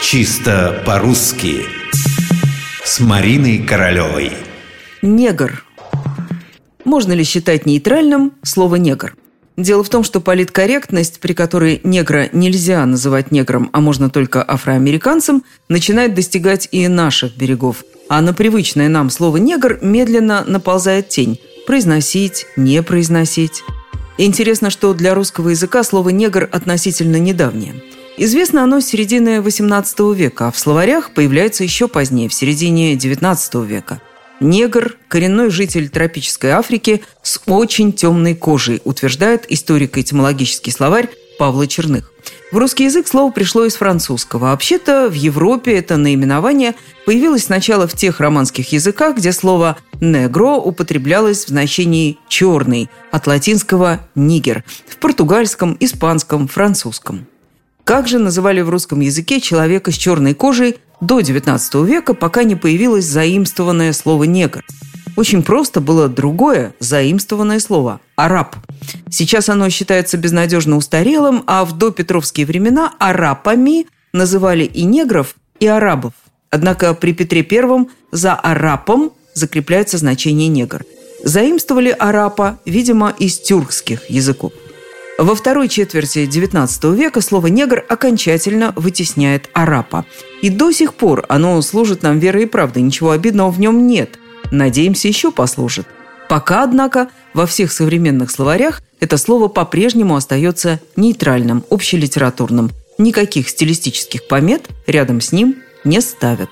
Чисто по-русски С Мариной Королевой Негр Можно ли считать нейтральным слово «негр»? Дело в том, что политкорректность, при которой негра нельзя называть негром, а можно только афроамериканцем, начинает достигать и наших берегов. А на привычное нам слово «негр» медленно наползает тень. Произносить, не произносить. Интересно, что для русского языка слово «негр» относительно недавнее. Известно оно с середины XVIII века, а в словарях появляется еще позднее, в середине XIX века – Негр – коренной житель тропической Африки с очень темной кожей, утверждает историко-этимологический словарь Павла Черных. В русский язык слово пришло из французского. Вообще-то в Европе это наименование появилось сначала в тех романских языках, где слово «негро» употреблялось в значении «черный» от латинского «нигер» в португальском, испанском, французском. Как же называли в русском языке человека с черной кожей до XIX века, пока не появилось заимствованное слово «негр». Очень просто было другое заимствованное слово – «араб». Сейчас оно считается безнадежно устарелым, а в допетровские времена арапами называли и негров, и арабов. Однако при Петре I за арапом закрепляется значение «негр». Заимствовали арапа, видимо, из тюркских языков. Во второй четверти XIX века слово «негр» окончательно вытесняет «арапа». И до сих пор оно служит нам верой и правдой, ничего обидного в нем нет. Надеемся, еще послужит. Пока, однако, во всех современных словарях это слово по-прежнему остается нейтральным, общелитературным. Никаких стилистических помет рядом с ним не ставят.